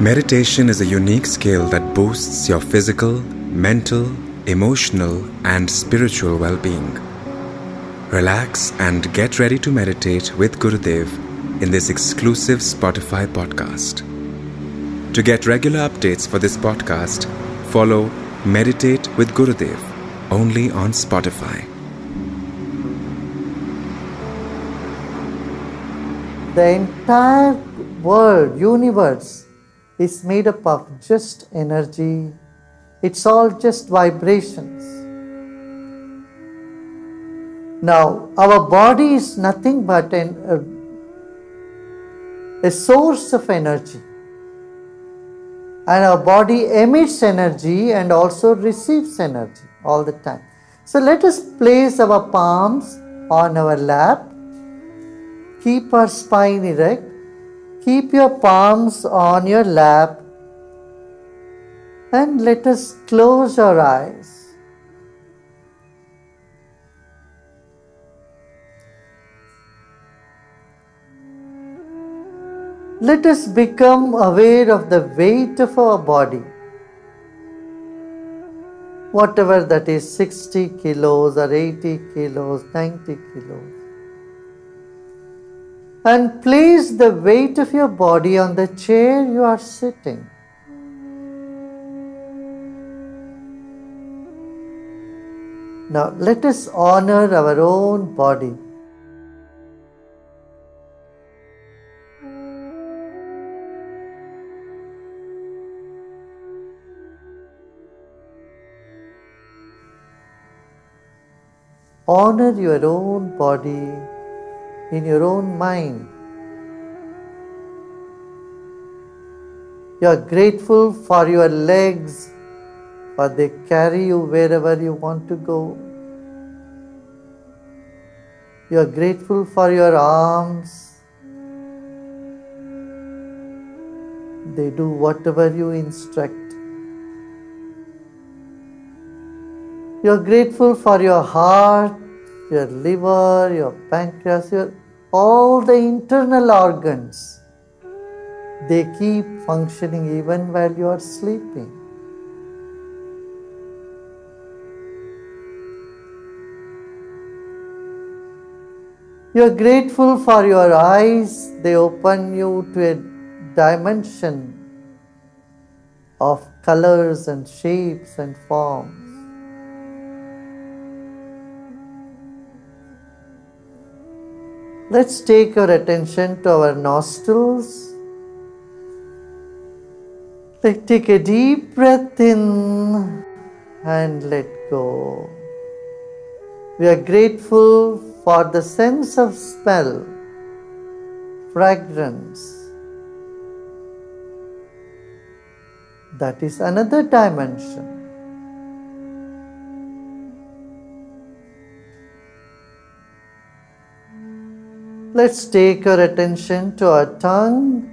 Meditation is a unique skill that boosts your physical, mental, emotional, and spiritual well being. Relax and get ready to meditate with Gurudev in this exclusive Spotify podcast. To get regular updates for this podcast, follow Meditate with Gurudev only on Spotify. The entire world, universe, is made up of just energy. It's all just vibrations. Now, our body is nothing but an, a, a source of energy. And our body emits energy and also receives energy all the time. So, let us place our palms on our lap Keep our spine erect. Keep your palms on your lap and let us close our eyes. Let us become aware of the weight of our body. Whatever that is 60 kilos or 80 kilos, 90 kilos and place the weight of your body on the chair you are sitting. Now let us honor our own body. Honor your own body in your own mind. You are grateful for your legs, for they carry you wherever you want to go. You are grateful for your arms. They do whatever you instruct. You are grateful for your heart your liver, your pancreas, your all the internal organs. They keep functioning even while you are sleeping. You are grateful for your eyes, they open you to a dimension of colors and shapes and forms. Let's take our attention to our nostrils. Let's take a deep breath in and let go. We are grateful for the sense of smell, fragrance. That is another dimension. Let's take our attention to our tongue.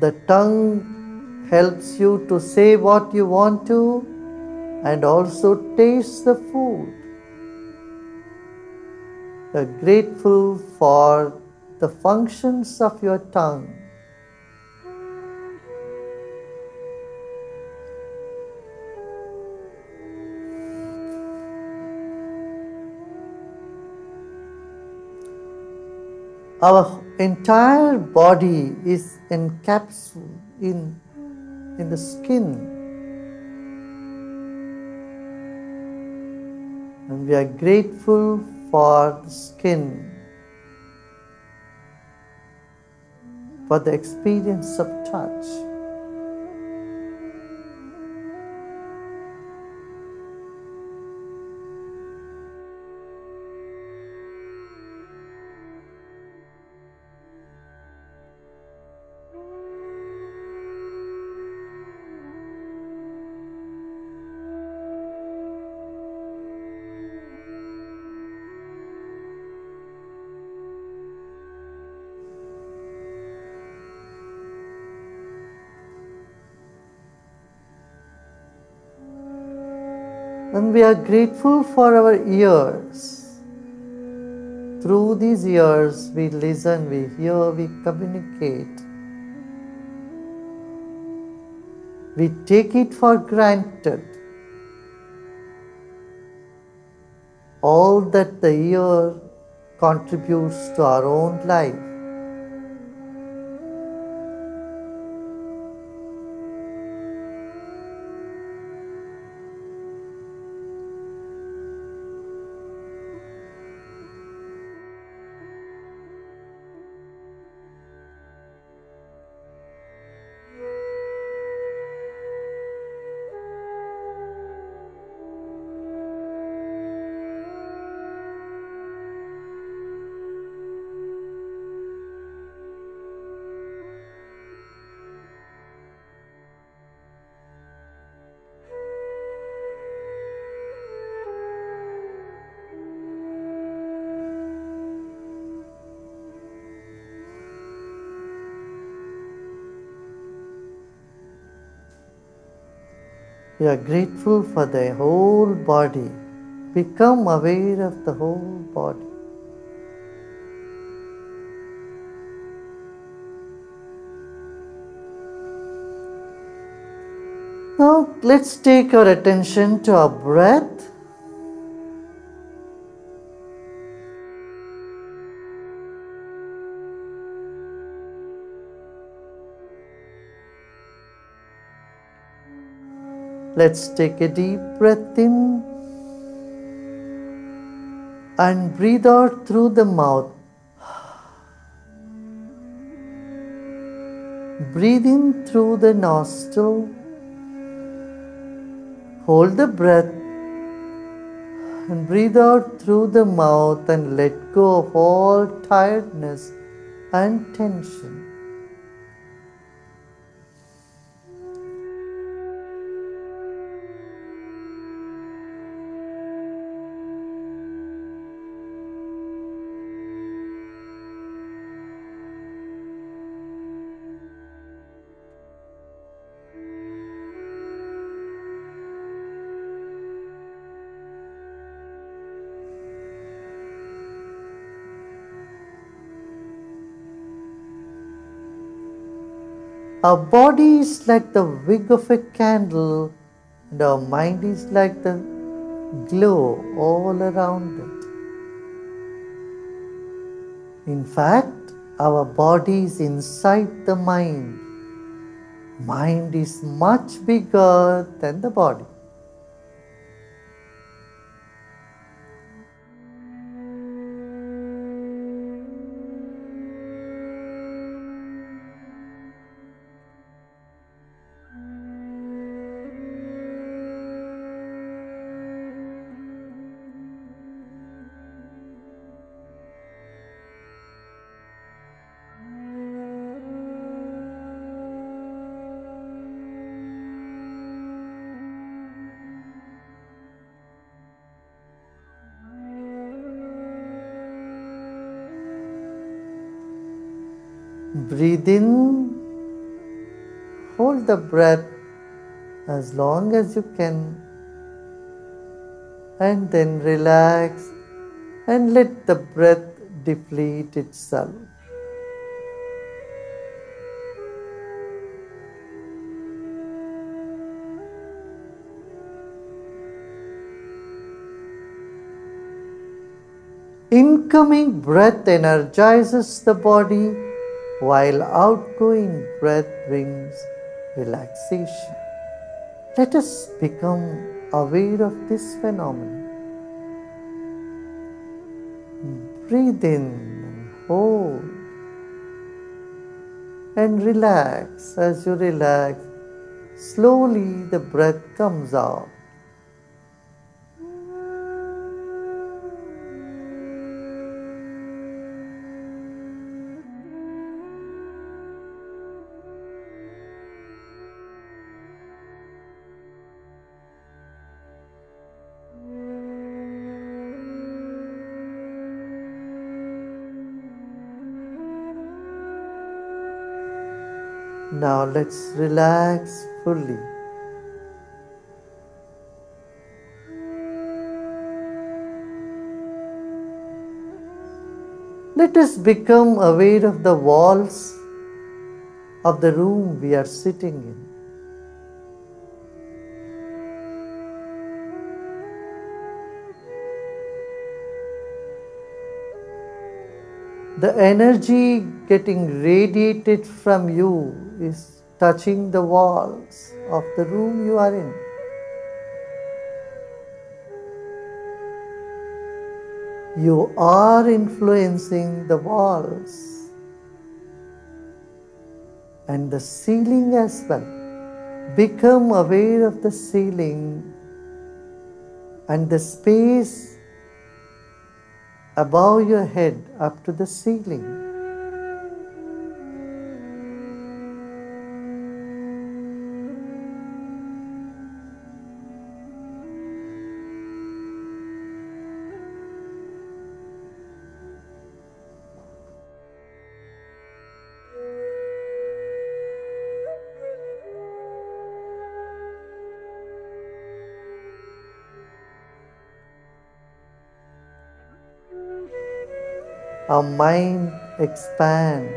The tongue helps you to say what you want to and also taste the food. You're grateful for the functions of your tongue. Our entire body is encapsulated in, in the skin. And we are grateful for the skin, for the experience of touch. And we are grateful for our ears through these ears we listen, we hear, we communicate. We take it for granted. All that the ear contributes to our own life. We are grateful for the whole body. Become aware of the whole body. Now let's take our attention to our breath. Let's take a deep breath in and breathe out through the mouth. Breathe in through the nostril. Hold the breath and breathe out through the mouth and let go of all tiredness and tension. Our body is like the wick of a candle, and our mind is like the glow all around it. In fact, our body is inside the mind. Mind is much bigger than the body. Breathe in, hold the breath as long as you can, and then relax and let the breath deplete itself. Incoming breath energizes the body while outgoing breath brings relaxation. Let us become aware of this phenomenon. Breathe in and hold and relax. As you relax, slowly the breath comes out. Now let's relax fully. Let us become aware of the walls of the room we are sitting in. The energy getting radiated from you is touching the walls of the room you are in. You are influencing the walls and the ceiling as well. Become aware of the ceiling and the space above your head up to the ceiling. Our mind expands.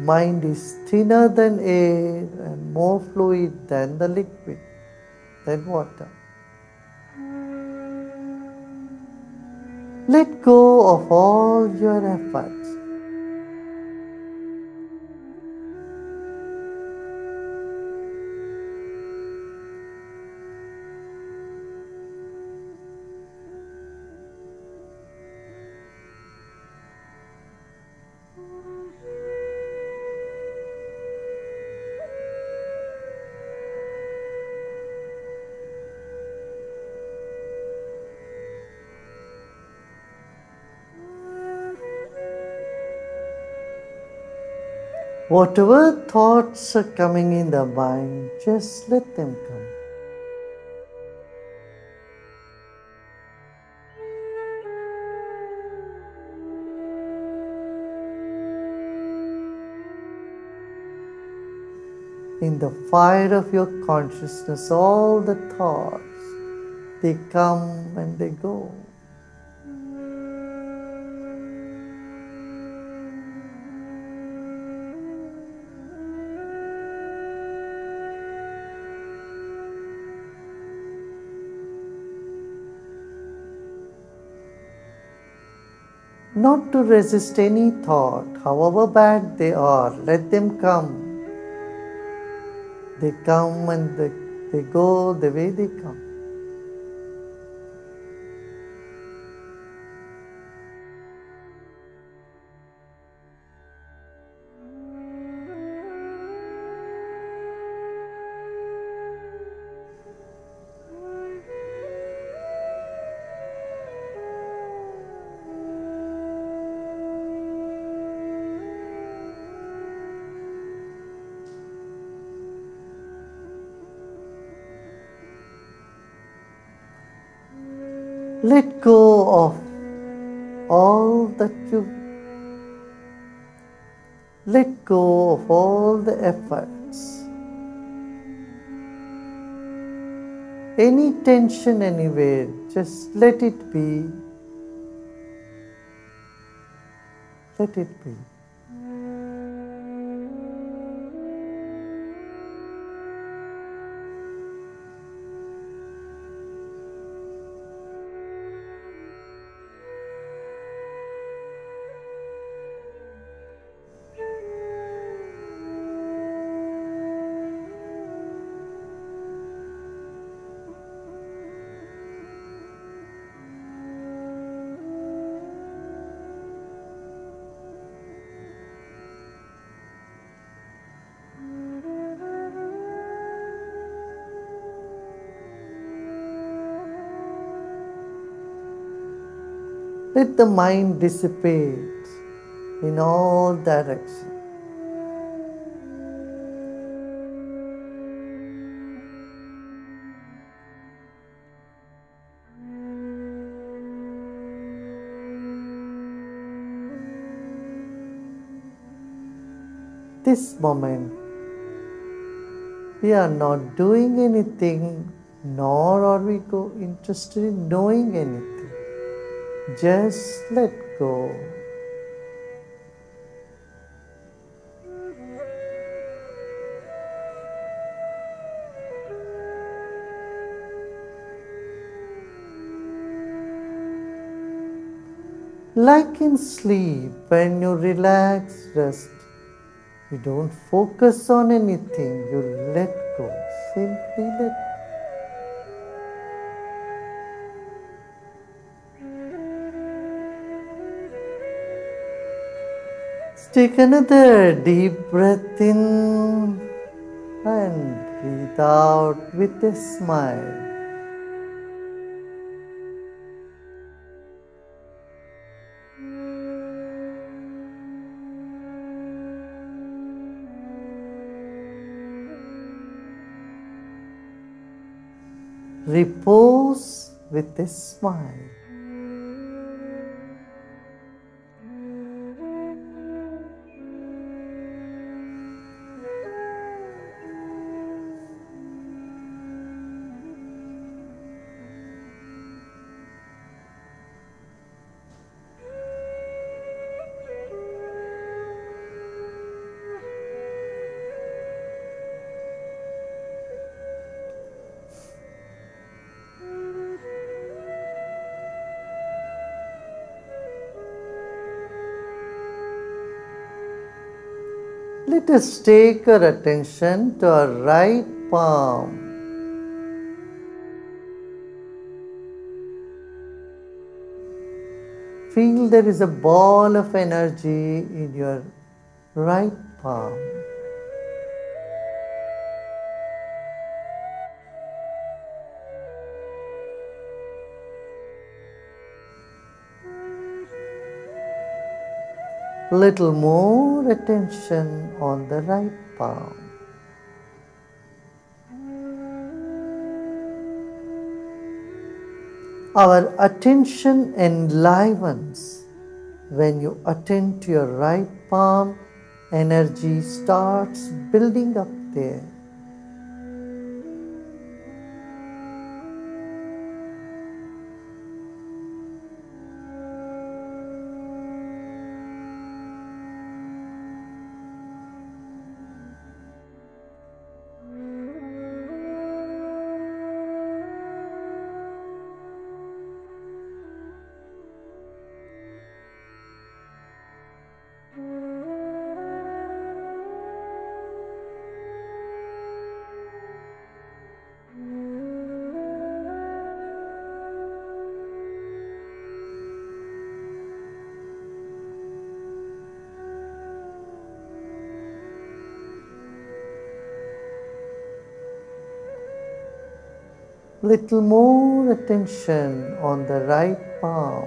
Mind is thinner than air and more fluid than the liquid, than water. Let go of all your efforts. Whatever thoughts are coming in the mind, just let them come. In the fire of your consciousness, all the thoughts, they come and they go. Not to resist any thought, however bad they are, let them come. They come and they, they go the way they come. Let go of all that you let go of all the efforts. Any tension anywhere, just let it be. Let it be. Let the mind dissipate in all directions. This moment, we are not doing anything nor are we interested in knowing anything. Just let go. Like in sleep, when you relax, rest, you don't focus on anything, you let go. Simply let go. Take another deep breath in and breathe out with a smile. Repose with a smile. Let us take our attention to our right palm. Feel there is a ball of energy in your right palm. Little more attention on the right palm. Our attention enlivens when you attend to your right palm, energy starts building up there. Little more attention on the right palm.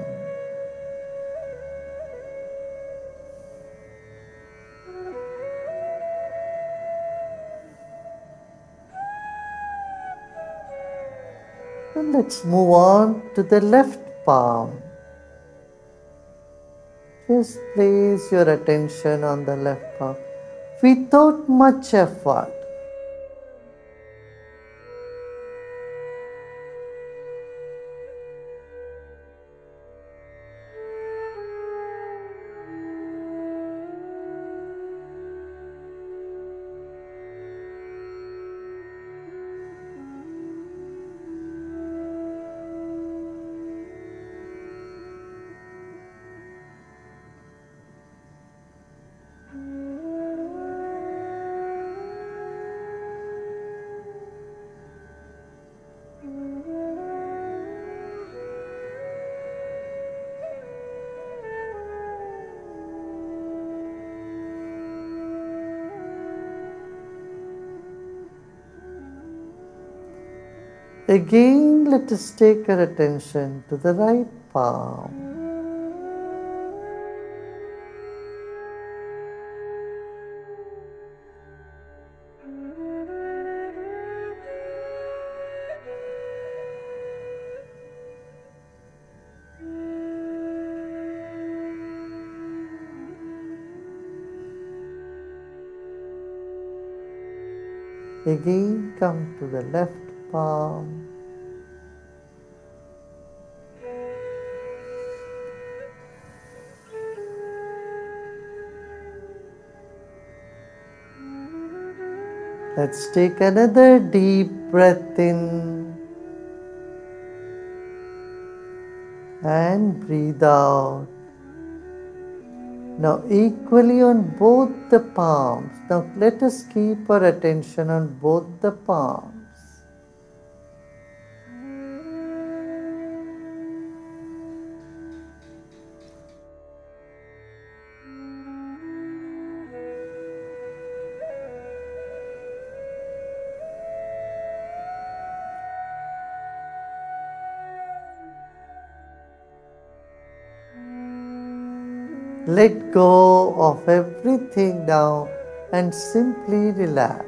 And let's move on to the left palm. Just place your attention on the left palm without much effort. Again, let us take our attention to the right palm. Again, come to the left palm. Let's take another deep breath in and breathe out. Now, equally on both the palms. Now, let us keep our attention on both the palms. Let go of everything now and simply relax.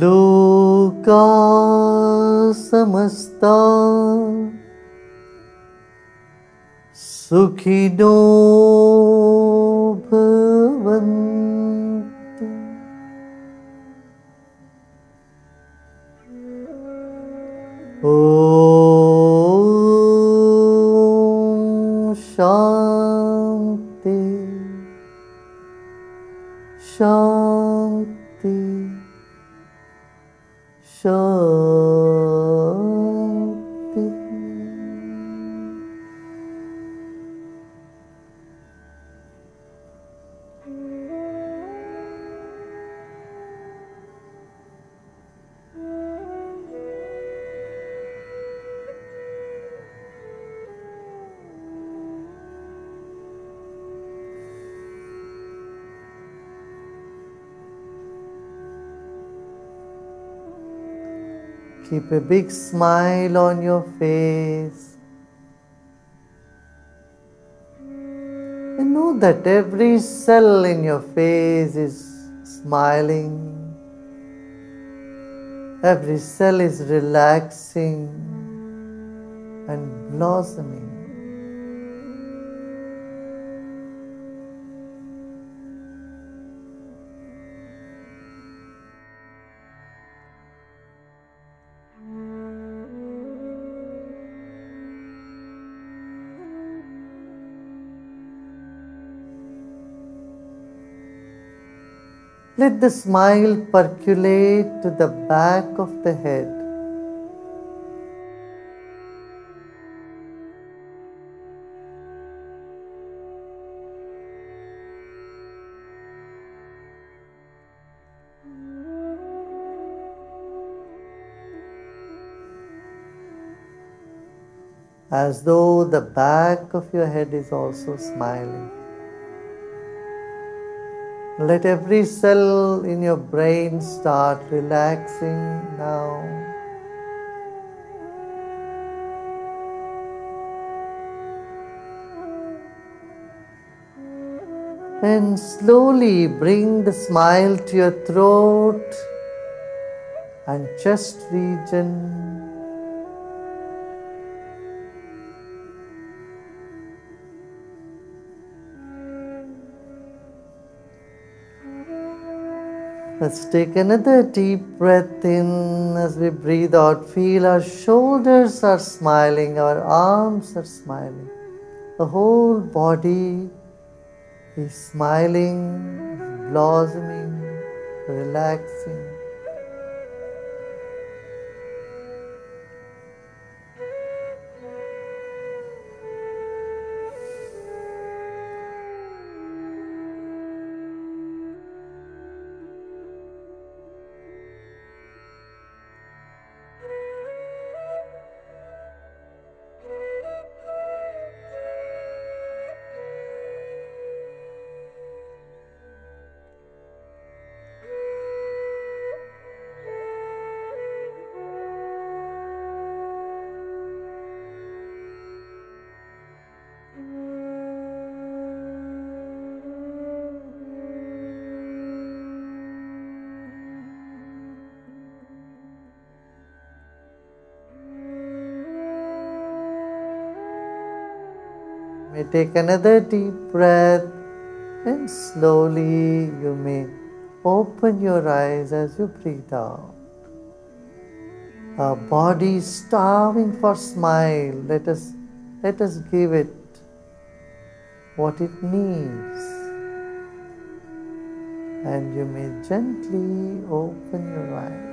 लोका समस्ता सुखिनो भवन्तु। शान्ति Keep a big smile on your face. And know that every cell in your face is smiling. Every cell is relaxing and blossoming. Let the smile percolate to the back of the head. As though the back of your head is also smiling. Let every cell in your brain start relaxing now. And slowly bring the smile to your throat and chest region. Let's take another deep breath in as we breathe out. Feel our shoulders are smiling, our arms are smiling. The whole body is smiling, blossoming, relaxing. May take another deep breath and slowly you may open your eyes as you breathe out. Our body is starving for smile. Let us let us give it what it needs. And you may gently open your eyes.